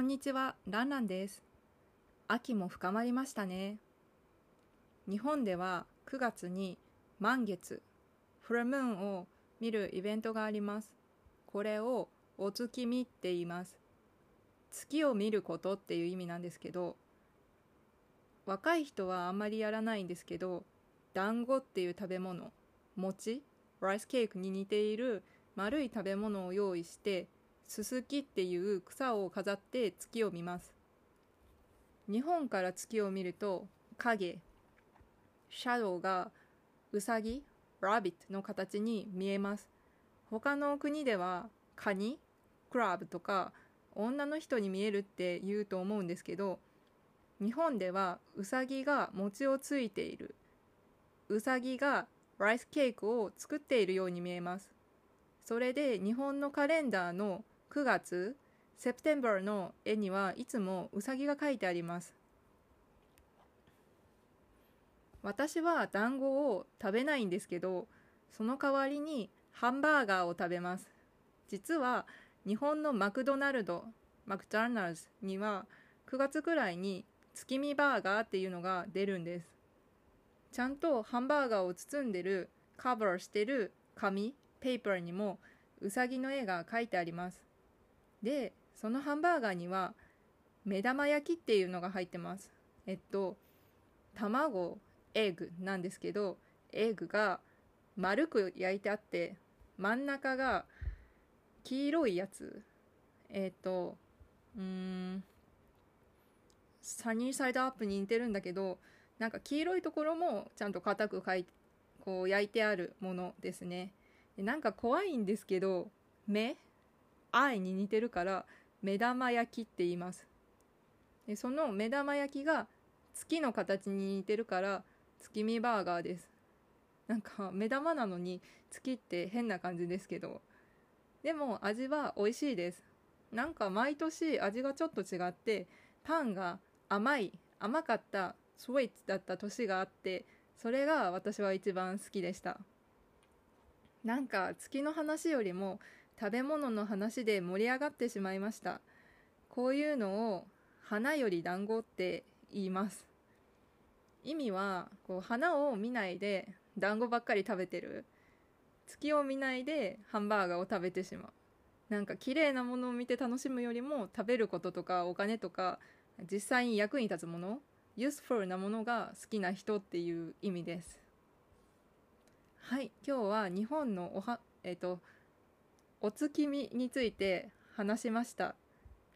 こんにちは、ランランです。秋も深まりましたね。日本では9月に満月、フルムーンを見るイベントがあります。これをお月見って言います。月を見ることっていう意味なんですけど、若い人はあんまりやらないんですけど、団子っていう食べ物、餅、ライスケーキに似ている丸い食べ物を用意して、ススキっていう草を飾って月を見ます。日本から月を見ると影、シャドウがウサギ、ラビットの形に見えます。他の国ではカニ、クラブとか女の人に見えるって言うと思うんですけど、日本ではウサギが餅をついている。ウサギがライスケーキを作っているように見えます。それで日本のカレンダーの9月、セプテンバーの絵にはいつもウサギが描いてあります。私は団子を食べないんですけど、その代わりにハンバーガーを食べます。実は日本のマクドナルド、マクドナルズには9月くらいに月見バーガーっていうのが出るんです。ちゃんとハンバーガーを包んでる、カバーしてる紙、ペーパーにもうさぎの絵が描いてあります。で、そのハンバーガーには目玉焼きっていうのが入ってます。えっと、卵、エッグなんですけど、エッグが丸く焼いてあって、真ん中が黄色いやつ。えっと、うん、サニーサイドアップに似てるんだけど、なんか黄色いところもちゃんと硬くかいこう焼いてあるものですね。でなんか怖いんですけど、目愛に似てるから目玉焼きって言います。でその目玉焼きが月の形に似てるから月見バーガーです。なんか目玉なのに月って変な感じですけど。でも味は美味しいです。なんか毎年味がちょっと違ってパンが甘い甘かったスウェイツだった年があってそれが私は一番好きでした。なんか月の話よりも食べ物の話で盛り上がってしまいました。こういうのを花より団子って言います。意味はこう花を見ないで団子ばっかり食べてる。月を見ないでハンバーガーを食べてしまう。なんか綺麗なものを見て楽しむよりも食べることとかお金とか実際に役に立つもの、useful なものが好きな人っていう意味です。はい、今日は日本のおは、えっ、と、お月見について話しました。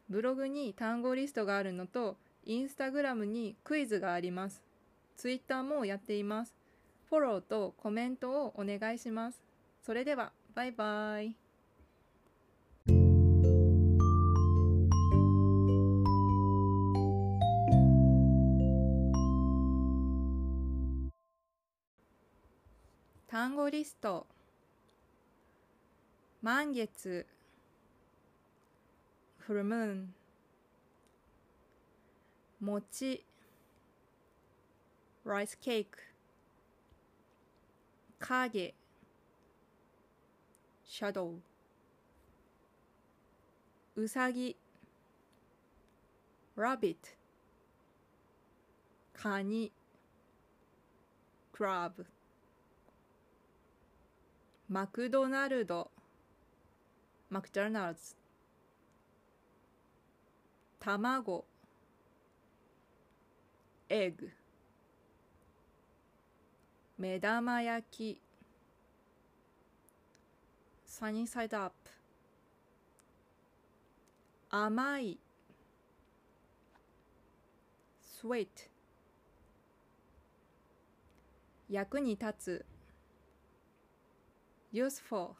ブログに単語リストがあるのと、インスタグラムにクイズがあります。ツイッターもやっています。フォローとコメントをお願いします。それでは、バイバイ。単語リスト満月フルムーン餅ライスケーク影シャドウうさぎラビットカニクラブマクドナルドマクドナルズ卵エッグ目玉焼きサニーサイドアップ甘いスウェイト役に立つ useful.